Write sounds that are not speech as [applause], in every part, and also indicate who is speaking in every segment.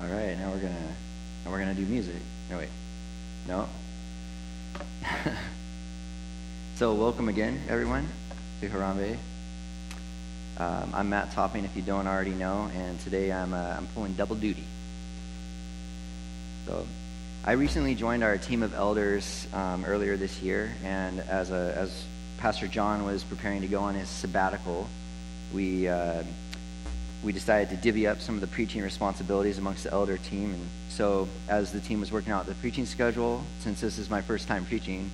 Speaker 1: All right, now we're gonna now we're gonna do music. No wait, no. [laughs] so welcome again, everyone, to Harambe. Um, I'm Matt Topping, if you don't already know, and today I'm uh, I'm pulling double duty. So, I recently joined our team of elders um, earlier this year, and as a, as Pastor John was preparing to go on his sabbatical, we uh, we decided to divvy up some of the preaching responsibilities amongst the elder team. And so, as the team was working out the preaching schedule, since this is my first time preaching,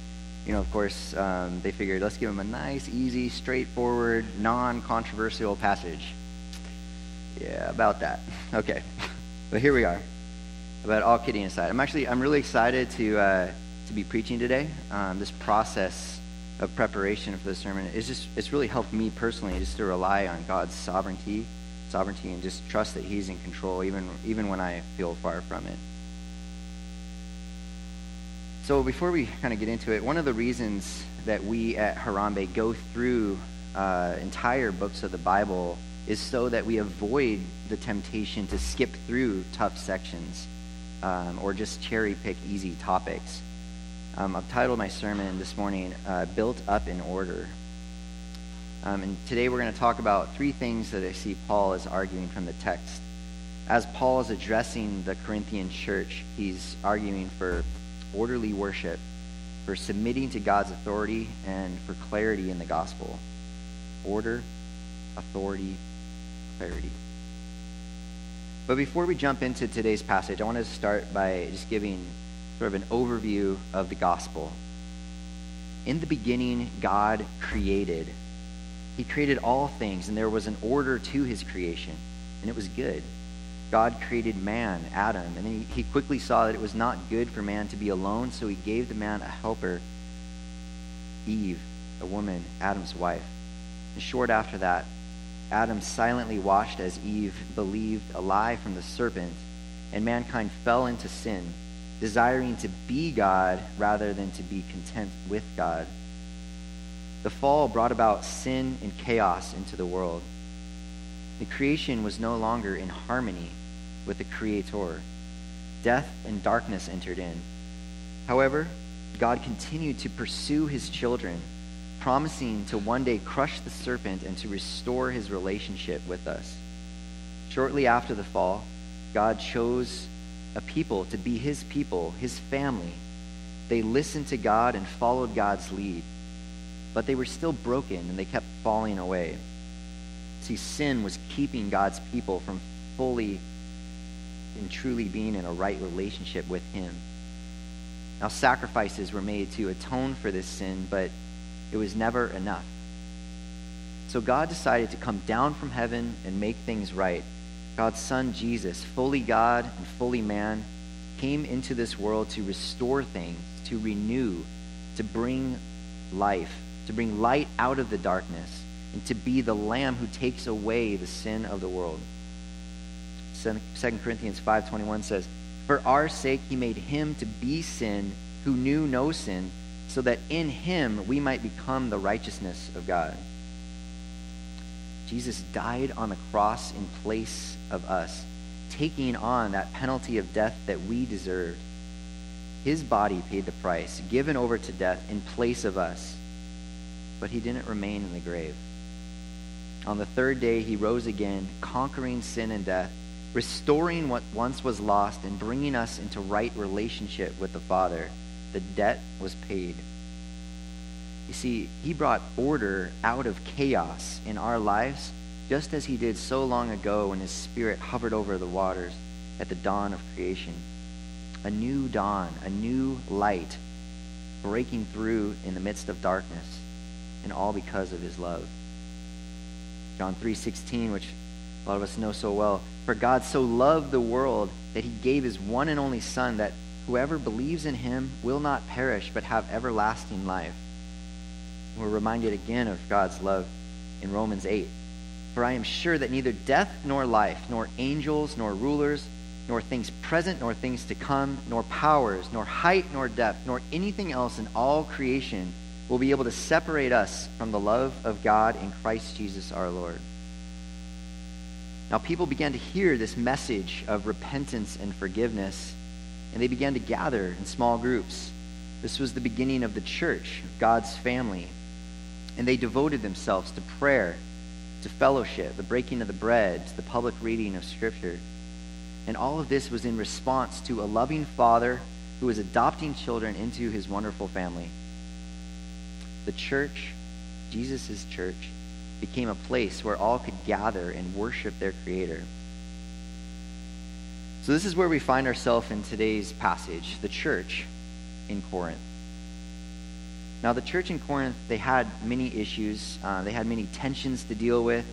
Speaker 1: you know, of course, um, they figured let's give them a nice, easy, straightforward, non-controversial passage. Yeah, about that. [laughs] Okay, but here we are. But all kidding aside, I'm actually I'm really excited to uh, to be preaching today. Um, this process of preparation for the sermon is just it's really helped me personally just to rely on God's sovereignty, sovereignty, and just trust that He's in control, even even when I feel far from it. So before we kind of get into it, one of the reasons that we at Harambe go through uh, entire books of the Bible is so that we avoid the temptation to skip through tough sections um, or just cherry pick easy topics. Um, I've titled my sermon this morning, uh, Built Up in Order. Um, and today we're going to talk about three things that I see Paul is arguing from the text. As Paul is addressing the Corinthian church, he's arguing for orderly worship, for submitting to God's authority, and for clarity in the gospel. Order, authority, clarity. But before we jump into today's passage, I want to start by just giving sort of an overview of the gospel. In the beginning, God created. He created all things, and there was an order to his creation, and it was good. God created man, Adam, and he, he quickly saw that it was not good for man to be alone, so he gave the man a helper, Eve, a woman, Adam's wife. And short after that, Adam silently watched as Eve believed a lie from the serpent, and mankind fell into sin, desiring to be God rather than to be content with God. The fall brought about sin and chaos into the world. The creation was no longer in harmony with the Creator. Death and darkness entered in. However, God continued to pursue his children promising to one day crush the serpent and to restore his relationship with us. Shortly after the fall, God chose a people to be his people, his family. They listened to God and followed God's lead, but they were still broken and they kept falling away. See, sin was keeping God's people from fully and truly being in a right relationship with him. Now, sacrifices were made to atone for this sin, but it was never enough. So God decided to come down from heaven and make things right. God's Son, Jesus, fully God and fully man, came into this world to restore things, to renew, to bring life, to bring light out of the darkness, and to be the Lamb who takes away the sin of the world. 2 Corinthians 5.21 says, For our sake he made him to be sin who knew no sin, so that in him we might become the righteousness of God. Jesus died on the cross in place of us, taking on that penalty of death that we deserved. His body paid the price, given over to death in place of us. But he didn't remain in the grave. On the third day, he rose again, conquering sin and death, restoring what once was lost, and bringing us into right relationship with the Father. The debt was paid. You see, he brought order out of chaos in our lives, just as he did so long ago when his spirit hovered over the waters at the dawn of creation. A new dawn, a new light breaking through in the midst of darkness, and all because of his love. John 3:16, which a lot of us know so well, for God so loved the world that he gave his one and only son that whoever believes in him will not perish but have everlasting life. We're reminded again of God's love in Romans 8. For I am sure that neither death nor life, nor angels nor rulers, nor things present nor things to come, nor powers, nor height nor depth, nor anything else in all creation will be able to separate us from the love of God in Christ Jesus our Lord. Now, people began to hear this message of repentance and forgiveness, and they began to gather in small groups. This was the beginning of the church, God's family. And they devoted themselves to prayer, to fellowship, the breaking of the bread, to the public reading of Scripture. And all of this was in response to a loving Father who was adopting children into his wonderful family. The church, Jesus' church, became a place where all could gather and worship their Creator. So, this is where we find ourselves in today's passage the church in Corinth. Now, the church in Corinth, they had many issues, uh, they had many tensions to deal with,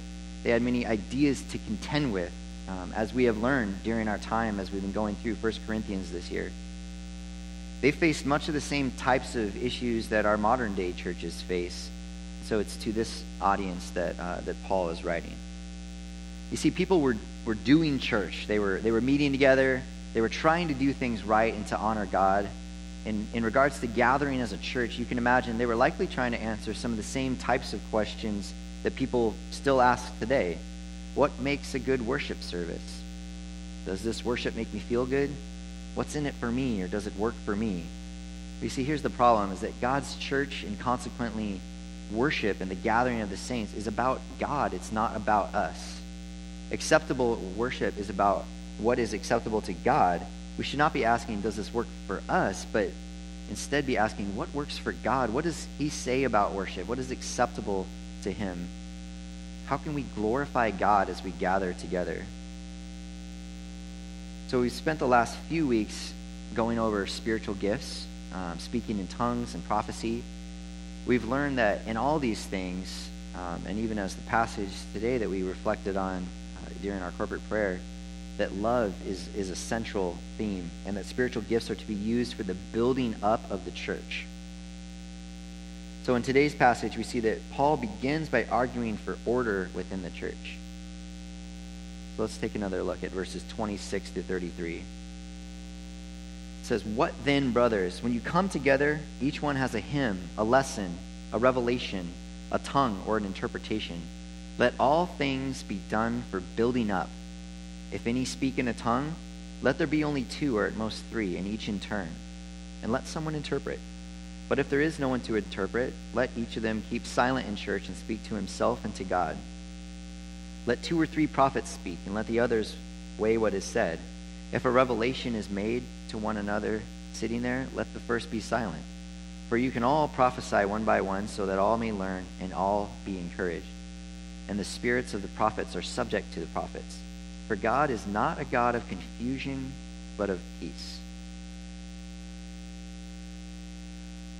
Speaker 1: they had many ideas to contend with, um, as we have learned during our time as we've been going through 1 Corinthians this year. They faced much of the same types of issues that our modern day churches face. So it's to this audience that, uh, that Paul is writing. You see, people were, were doing church. They were, they were meeting together. They were trying to do things right and to honor God in, in regards to gathering as a church, you can imagine they were likely trying to answer some of the same types of questions that people still ask today. What makes a good worship service? Does this worship make me feel good? What's in it for me, or does it work for me? You see, here's the problem is that God's church and consequently worship and the gathering of the saints is about God. It's not about us. Acceptable worship is about what is acceptable to God we should not be asking, does this work for us, but instead be asking, what works for God? What does He say about worship? What is acceptable to Him? How can we glorify God as we gather together? So we've spent the last few weeks going over spiritual gifts, um, speaking in tongues and prophecy. We've learned that in all these things, um, and even as the passage today that we reflected on uh, during our corporate prayer, that love is, is a central theme and that spiritual gifts are to be used for the building up of the church. So in today's passage, we see that Paul begins by arguing for order within the church. Let's take another look at verses 26 to 33. It says, What then, brothers, when you come together, each one has a hymn, a lesson, a revelation, a tongue, or an interpretation. Let all things be done for building up if any speak in a tongue, let there be only two or at most three, and each in turn. And let someone interpret. But if there is no one to interpret, let each of them keep silent in church and speak to himself and to God. Let two or three prophets speak, and let the others weigh what is said. If a revelation is made to one another sitting there, let the first be silent. For you can all prophesy one by one, so that all may learn and all be encouraged. And the spirits of the prophets are subject to the prophets. For God is not a God of confusion, but of peace.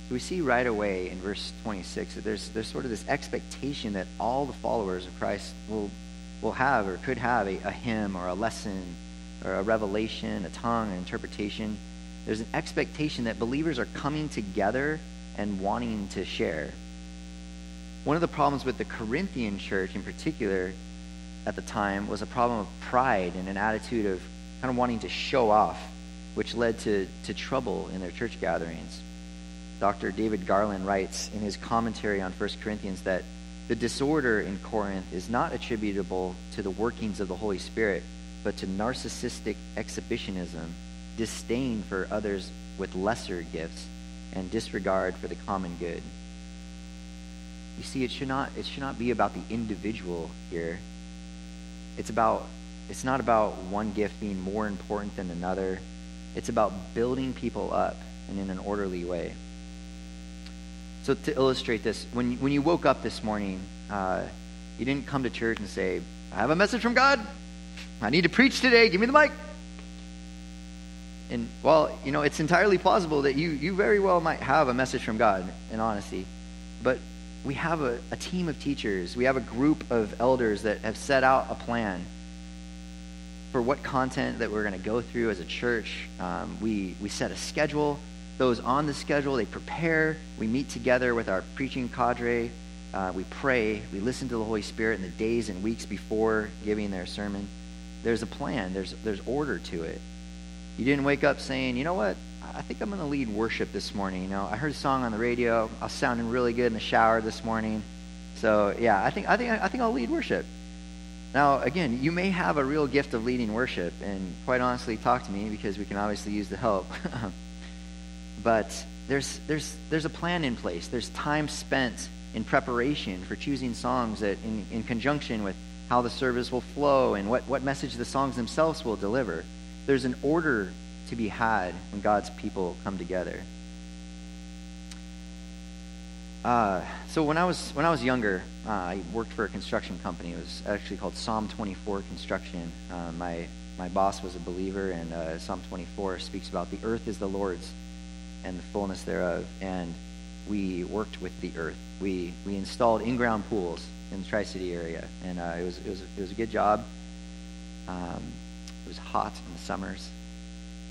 Speaker 1: So We see right away in verse 26 that there's, there's sort of this expectation that all the followers of Christ will, will have or could have a, a hymn or a lesson or a revelation, a tongue, an interpretation. There's an expectation that believers are coming together and wanting to share. One of the problems with the Corinthian church in particular at the time was a problem of pride and an attitude of kind of wanting to show off, which led to, to trouble in their church gatherings. Dr. David Garland writes in his commentary on 1 Corinthians that the disorder in Corinth is not attributable to the workings of the Holy Spirit, but to narcissistic exhibitionism, disdain for others with lesser gifts, and disregard for the common good. You see, it should not, it should not be about the individual here, it's about it's not about one gift being more important than another. It's about building people up and in an orderly way. So to illustrate this, when when you woke up this morning, uh, you didn't come to church and say, "I have a message from God. I need to preach today. Give me the mic." And well, you know, it's entirely plausible that you you very well might have a message from God, in honesty, but we have a, a team of teachers, we have a group of elders that have set out a plan for what content that we're going to go through as a church. Um, we, we set a schedule. Those on the schedule, they prepare. We meet together with our preaching cadre. Uh, we pray. We listen to the Holy Spirit in the days and weeks before giving their sermon. There's a plan, there's, there's order to it. You didn't wake up saying, you know what? I think I'm going to lead worship this morning. You know, I heard a song on the radio. I was sounding really good in the shower this morning. So yeah, I think I think I think I'll lead worship. Now, again, you may have a real gift of leading worship, and quite honestly, talk to me because we can obviously use the help. [laughs] but there's, there's, there's a plan in place. There's time spent in preparation for choosing songs that in, in conjunction with how the service will flow and what, what message the songs themselves will deliver. There's an order to be had when God's people come together. Uh, so when I was when I was younger, uh, I worked for a construction company. It was actually called Psalm 24 Construction. Uh, my my boss was a believer, and uh, Psalm 24 speaks about the earth is the Lord's and the fullness thereof. And we worked with the earth. We we installed in-ground pools in the Tri-City area, and uh, it was it was it was a good job. Um, it was hot in the summers.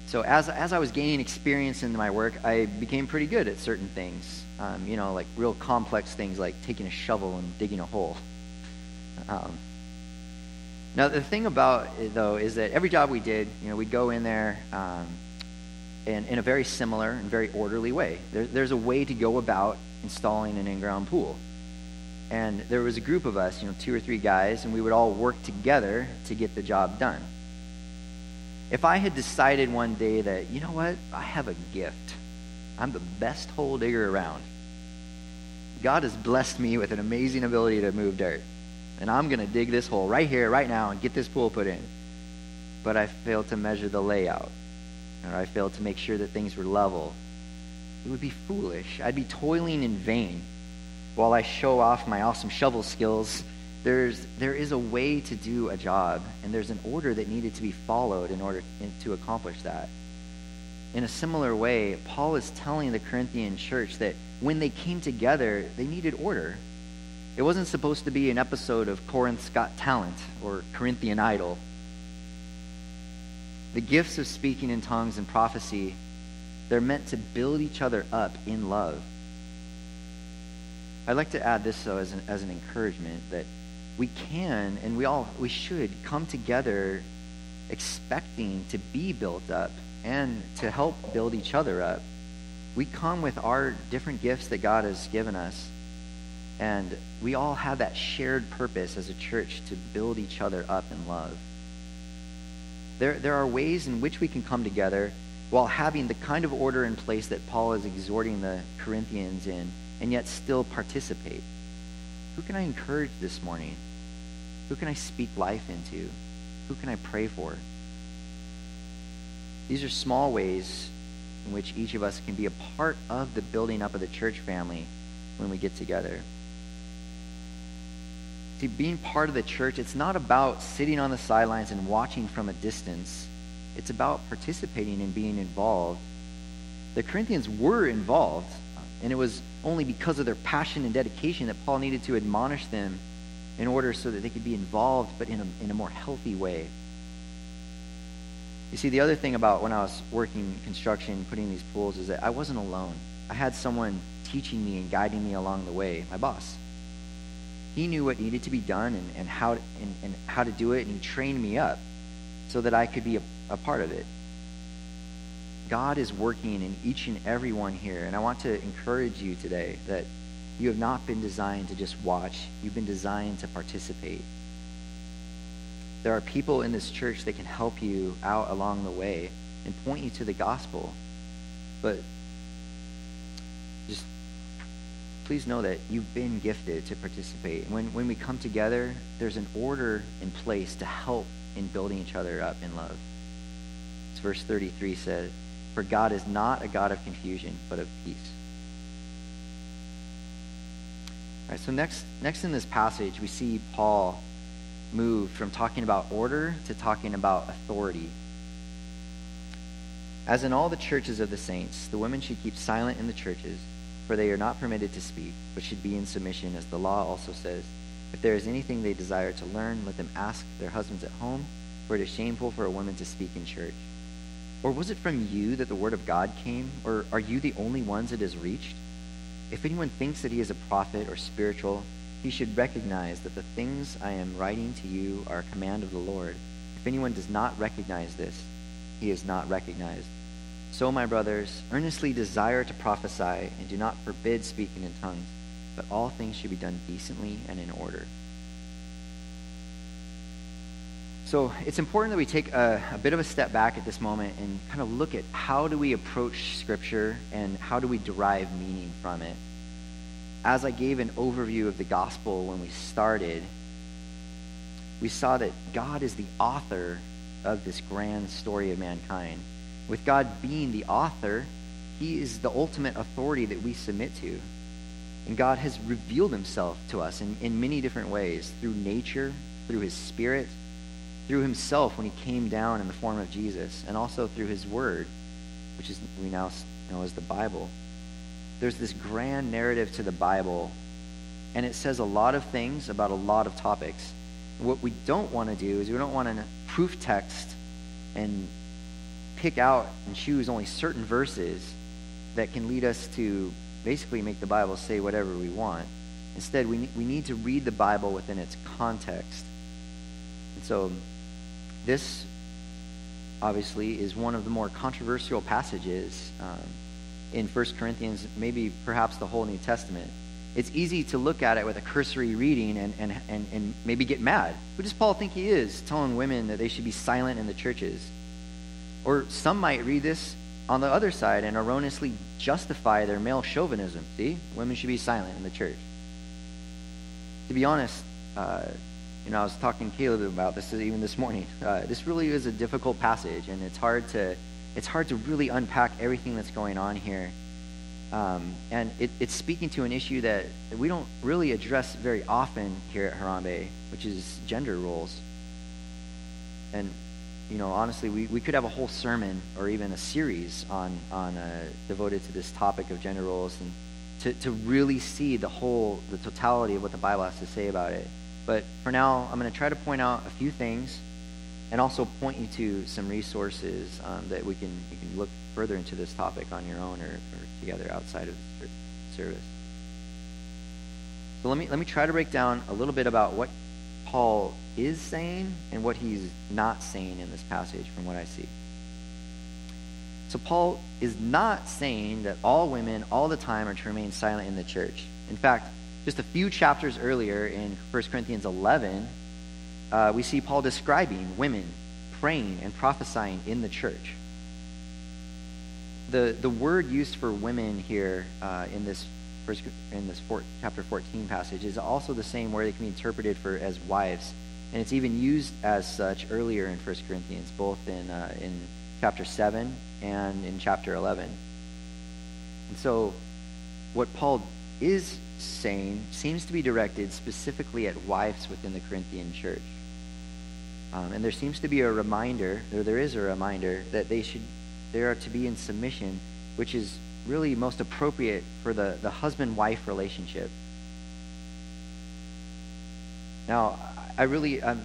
Speaker 1: So as as I was gaining experience in my work, I became pretty good at certain things um, you know, like real complex things like taking a shovel and digging a hole. Um, now, the thing about it, though, is that every job we did, you know, we'd go in there um, in, in a very similar and very orderly way. There, there's a way to go about installing an in-ground pool. And there was a group of us, you know, two or three guys, and we would all work together to get the job done. If I had decided one day that, you know what, I have a gift I'm the best hole digger around. God has blessed me with an amazing ability to move dirt. And I'm going to dig this hole right here, right now, and get this pool put in. But I failed to measure the layout, or I failed to make sure that things were level. It would be foolish. I'd be toiling in vain while I show off my awesome shovel skills. There's, there is a way to do a job, and there's an order that needed to be followed in order to accomplish that in a similar way, Paul is telling the Corinthian church that when they came together, they needed order. It wasn't supposed to be an episode of Corinth's Got Talent or Corinthian Idol. The gifts of speaking in tongues and prophecy, they're meant to build each other up in love. I'd like to add this, though, as an, as an encouragement that we can and we all we should come together expecting to be built up and to help build each other up. We come with our different gifts that God has given us, and we all have that shared purpose as a church to build each other up in love. There, there are ways in which we can come together while having the kind of order in place that Paul is exhorting the Corinthians in, and yet still participate. Who can I encourage this morning? Who can I speak life into? Who can I pray for? These are small ways in which each of us can be a part of the building up of the church family when we get together. See, being part of the church, it's not about sitting on the sidelines and watching from a distance. It's about participating and being involved. The Corinthians were involved, and it was only because of their passion and dedication that Paul needed to admonish them in order so that they could be involved, but in a, in a more healthy way. You see, the other thing about when I was working construction, putting these pools, is that I wasn't alone. I had someone teaching me and guiding me along the way, my boss. He knew what needed to be done and, and, how, and, and how to do it, and he trained me up so that I could be a, a part of it. God is working in each and every one here, and I want to encourage you today that you have not been designed to just watch, you've been designed to participate. There are people in this church that can help you out along the way and point you to the gospel. But just please know that you've been gifted to participate. When, when we come together, there's an order in place to help in building each other up in love. As verse 33 says, For God is not a God of confusion, but of peace. All right, so next, next in this passage, we see Paul move from talking about order to talking about authority. As in all the churches of the saints, the women should keep silent in the churches, for they are not permitted to speak, but should be in submission, as the law also says. If there is anything they desire to learn, let them ask their husbands at home, for it is shameful for a woman to speak in church. Or was it from you that the word of God came, or are you the only ones it has reached? If anyone thinks that he is a prophet or spiritual, he should recognize that the things I am writing to you are a command of the Lord. If anyone does not recognize this, he is not recognized. So, my brothers, earnestly desire to prophesy and do not forbid speaking in tongues, but all things should be done decently and in order. So it's important that we take a, a, bit of a step back at this moment and kind of look at how do we approach Scripture and how do we derive meaning from it. As I gave an overview of the gospel when we started, we saw that God is the author of this grand story of mankind. With God being the author, he is the ultimate authority that we submit to. And God has revealed himself to us in, in many different ways through nature, through his spirit, through himself when he came down in the form of Jesus, and also through his word, which is we now know as the Bible. There's this grand narrative to the Bible, and it says a lot of things about a lot of topics. What we don't want to do is we don't want to proof text and pick out and choose only certain verses that can lead us to basically make the Bible say whatever we want. Instead, we, we need to read the Bible within its context. And so this, obviously, is one of the more controversial passages um, in 1 Corinthians, maybe perhaps the whole New Testament. It's easy to look at it with a cursory reading and, and, and, and maybe get mad. Who does Paul think he is, telling women that they should be silent in the churches? Or some might read this on the other side and erroneously justify their male chauvinism. See, women should be silent in the church. To be honest, uh, you know, I was talking to Caleb about this even this morning. Uh, this really is a difficult passage, and it's hard to it's hard to really unpack everything that's going on here. Um, and it, it's speaking to an issue that we don't really address very often here at Harambe, which is gender roles. And you know, honestly, we, we could have a whole sermon or even a series on on uh, devoted to this topic of gender roles and to, to really see the whole the totality of what the Bible has to say about it. But for now, I'm going to try to point out a few things and also point you to some resources um, that we can you can look further into this topic on your own or, or together outside of the service. So let me let me try to break down a little bit about what Paul is saying and what he's not saying in this passage from what I see. So Paul is not saying that all women all the time are to remain silent in the church. In fact, just a few chapters earlier in 1 Corinthians 11, uh, we see Paul describing women praying and prophesying in the church. The, the word used for women here uh, in this first, in this four, chapter 14 passage is also the same word that can be interpreted for as wives, and it's even used as such earlier in 1 Corinthians, both in uh, in chapter 7 and in chapter 11. And so, what Paul is saying seems to be directed specifically at wives within the Corinthian church. Um, and there seems to be a reminder, or there is a reminder, that they should they are to be in submission, which is really most appropriate for the, the husband-wife relationship. Now, I really, um,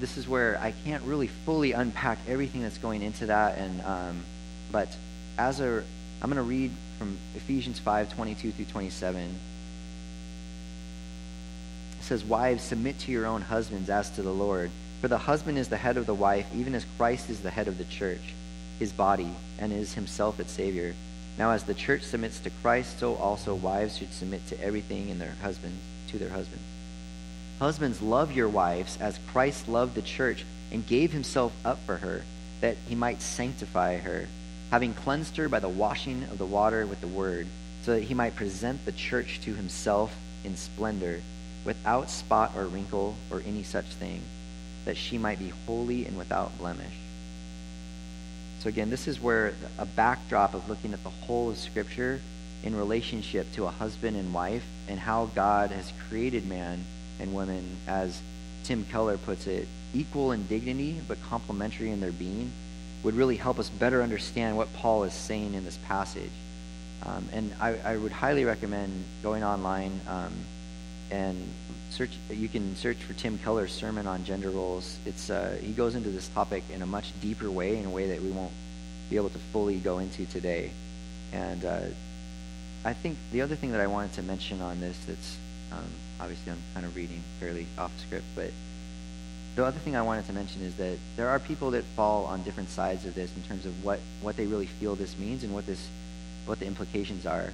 Speaker 1: this is where I can't really fully unpack everything that's going into that, and um, but as a, I'm going to read from Ephesians 5, 22 through 27 says, Wives, submit to your own husbands as to the Lord. For the husband is the head of the wife, even as Christ is the head of the church, his body, and is himself its Savior. Now, as the church submits to Christ, so also wives should submit to everything in their husbands, to their husbands. Husbands, love your wives as Christ loved the church and gave himself up for her, that he might sanctify her, having cleansed her by the washing of the water with the word, so that he might present the church to himself in splendor without spot or wrinkle or any such thing, that she might be holy and without blemish. So, again, this is where a backdrop of looking at the whole of Scripture in relationship to a husband and wife and how God has created man and woman, as Tim Keller puts it, equal in dignity but complementary in their being, would really help us better understand what Paul is saying in this passage. Um, and I, I, would highly recommend going online. Um, and search. You can search for Tim Keller's sermon on gender roles. It's uh, he goes into this topic in a much deeper way, in a way that we won't be able to fully go into today. And uh, I think the other thing that I wanted to mention on this, that's um, obviously I'm kind of reading fairly off script, but the other thing I wanted to mention is that there are people that fall on different sides of this in terms of what, what they really feel this means and what this what the implications are.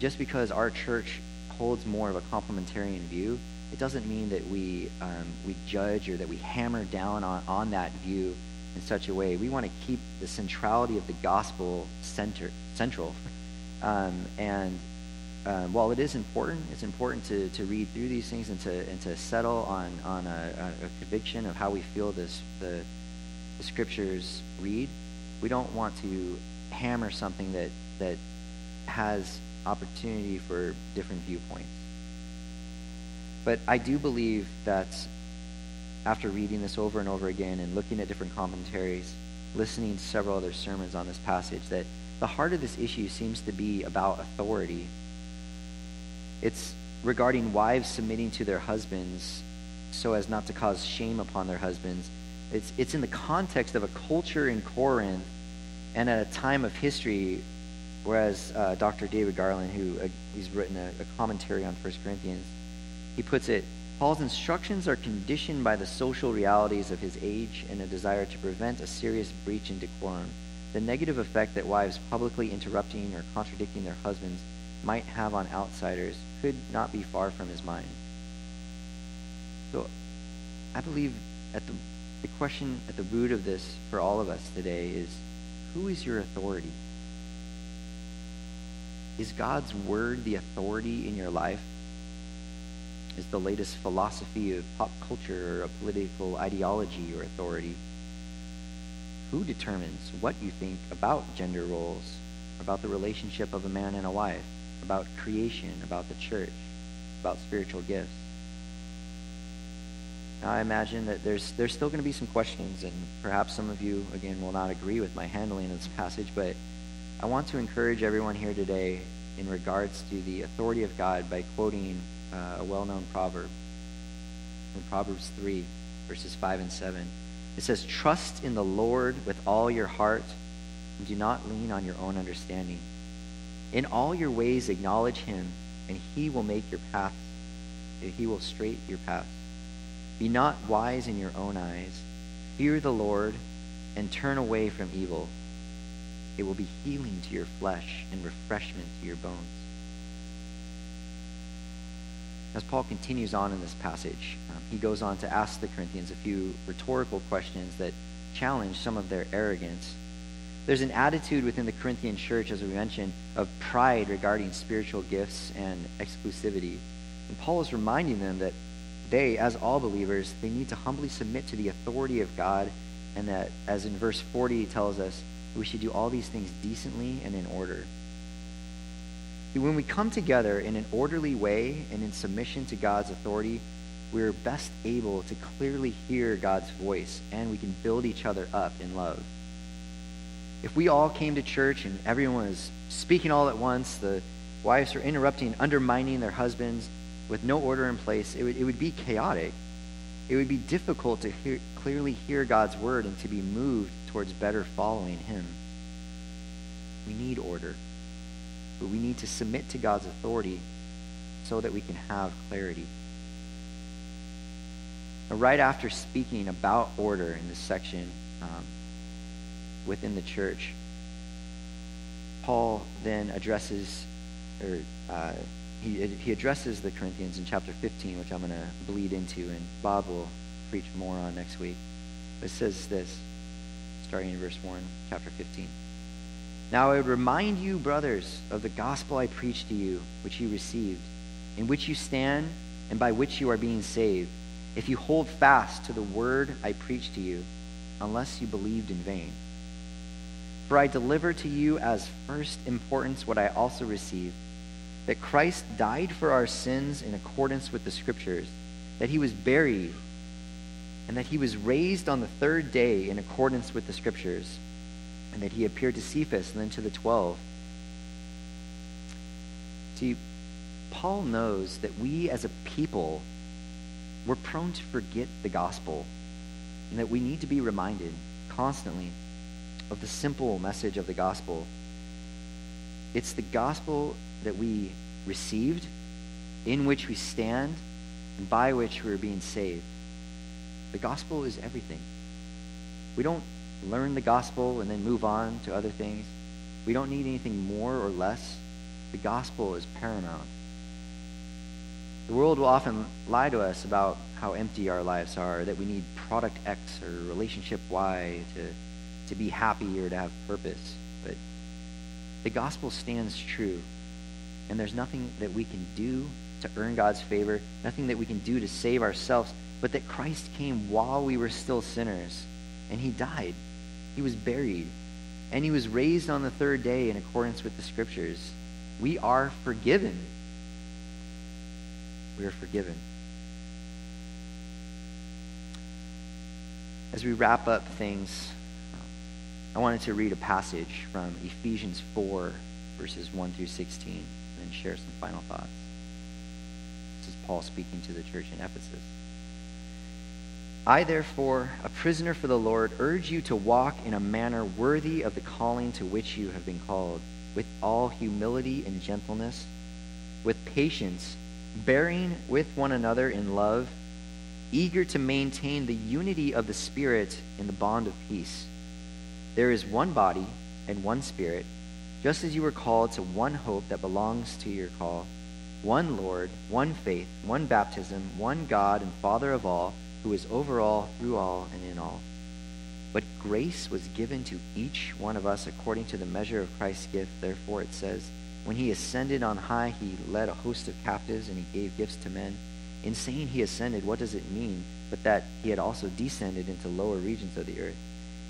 Speaker 1: Just because our church holds more of a complementarian view, it doesn't mean that we um, we judge or that we hammer down on, on that view in such a way. We want to keep the centrality of the gospel center, central. Um, and um, while it is important, it's important to, to read through these things and to, and to settle on, on a, a conviction of how we feel this, the, the scriptures read. We don't want to hammer something that, that has opportunity for different viewpoints. But I do believe that after reading this over and over again and looking at different commentaries, listening to several other sermons on this passage, that the heart of this issue seems to be about authority it's regarding wives submitting to their husbands so as not to cause shame upon their husbands. It's, it's in the context of a culture in Corinth and at a time of history, whereas uh, Dr. David Garland, who uh, he's written a, a commentary on 1 Corinthians, he puts it, Paul's instructions are conditioned by the social realities of his age and a desire to prevent a serious breach in decorum. The negative effect that wives publicly interrupting or contradicting their husbands might have on outsiders could not be far from his mind. So I believe at the, the question at the root of this for all of us today is who is your authority? Is God's word the authority in your life? Is the latest philosophy of pop culture or a political ideology your authority? Who determines what you think about gender roles, about the relationship of a man and a wife? about creation, about the church, about spiritual gifts. Now, I imagine that there's, there's still going to be some questions, and perhaps some of you, again, will not agree with my handling of this passage, but I want to encourage everyone here today in regards to the authority of God by quoting uh, a well known proverb from Proverbs 3, verses 5 and 7. It says, Trust in the Lord with all your heart, and do not lean on your own understanding. In all your ways acknowledge him, and he will make your paths, he will straight your paths. Be not wise in your own eyes. Fear the Lord and turn away from evil. It will be healing to your flesh and refreshment to your bones. As Paul continues on in this passage, um, he goes on to ask the Corinthians a few rhetorical questions that challenge some of their arrogance there's an attitude within the Corinthian church, as we mentioned, of pride regarding spiritual gifts and exclusivity. And Paul is reminding them that they, as all believers, they need to humbly submit to the authority of God, and that, as in verse 40 tells us, we should do all these things decently and in order. When we come together in an orderly way and in submission to God's authority, we're best able to clearly hear God's voice and we can build each other up in love if we all came to church and everyone was speaking all at once, the wives were interrupting, undermining their husbands with no order in place, it would, it would be chaotic. It would be difficult to hear, clearly hear God's word and to be moved towards better following Him. We need order, but we need to submit to God's authority so that we can have clarity. Now, right after speaking about order in this section, um, within the church. Paul then addresses, or uh, he, he addresses the Corinthians in chapter 15, which I'm going to bleed into, and Bob will preach more on next week. But it says this, starting in verse 1, chapter 15. Now I would remind you, brothers, of the gospel I preached to you, which you received, in which you stand, and by which you are being saved, if you hold fast to the word I preached to you, unless you believed in vain. For I deliver to you as first importance what I also received that Christ died for our sins in accordance with the Scriptures, that he was buried, and that he was raised on the third day in accordance with the Scriptures, and that he appeared to Cephas and then to the twelve. See, Paul knows that we as a people, we're prone to forget the gospel, and that we need to be reminded constantly of the simple message of the gospel. It's the gospel that we received, in which we stand, and by which we're being saved. The gospel is everything. We don't learn the gospel and then move on to other things. We don't need anything more or less. The gospel is paramount. The world will often lie to us about how empty our lives are, that we need product X or relationship Y to, to be happy or to have purpose. But the gospel stands true, and there's nothing that we can do to earn God's favor, nothing that we can do to save ourselves, but that Christ came while we were still sinners, and he died. He was buried, and he was raised on the third day in accordance with the scriptures. We are forgiven. We are forgiven. As we wrap up things, I wanted to read a passage from Ephesians 4, verses 1 through 16, and then share some final thoughts. This is Paul speaking to the church in Ephesus. I, therefore, a prisoner for the Lord, urge you to walk in a manner worthy of the calling to which you have been called, with all humility and gentleness, with patience, bearing with one another in love, eager to maintain the unity of the Spirit in the bond of peace. There is one body and one Spirit, just as you were called to one hope that belongs to your call, one Lord, one faith, one baptism, one God and Father of all who is over all, through all, and in all. But grace was given to each one of us according to the measure of Christ's gift. Therefore, it says, When he ascended on high, he led a host of captives, and he gave gifts to men. In saying he ascended, what does it mean but that he had also descended into lower regions of the earth?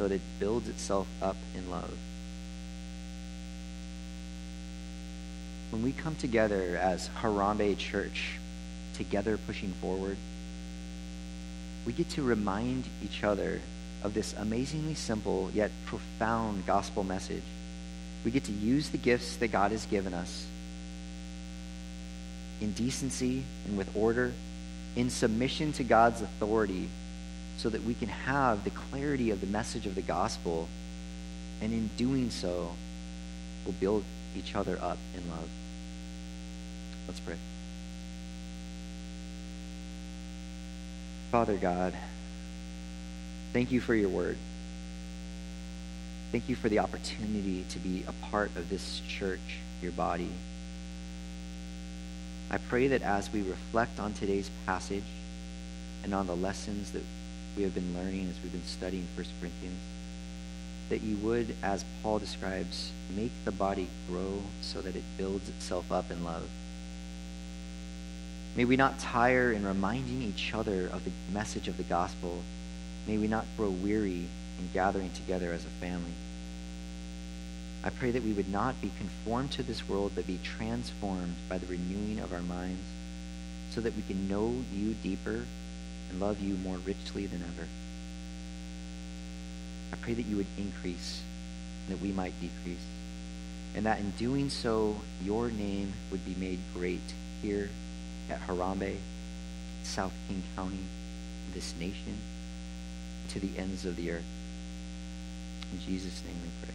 Speaker 1: so that it builds itself up in love. When we come together as Harambe Church, together pushing forward, we get to remind each other of this amazingly simple yet profound gospel message. We get to use the gifts that God has given us in decency and with order, in submission to God's authority, so that we can have the clarity of the message of the gospel, and in doing so, we'll build each other up in love. Let's pray. Father God, thank you for your word. Thank you for the opportunity to be a part of this church, your body. I pray that as we reflect on today's passage and on the lessons that we have been learning as we've been studying 1 Corinthians, that you would, as Paul describes, make the body grow so that it builds itself up in love. May we not tire in reminding each other of the message of the gospel. May we not grow weary in gathering together as a family. I pray that we would not be conformed to this world, but be transformed by the renewing of our minds, so that we can know you deeper and love you more richly than ever. I pray that you would increase and that we might decrease, and that in doing so, your name would be made great here at Harambe, South King County, this nation, to the ends of the earth. In Jesus' name we pray.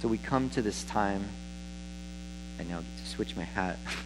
Speaker 1: So we come to this time, I now get to switch my hat. [laughs]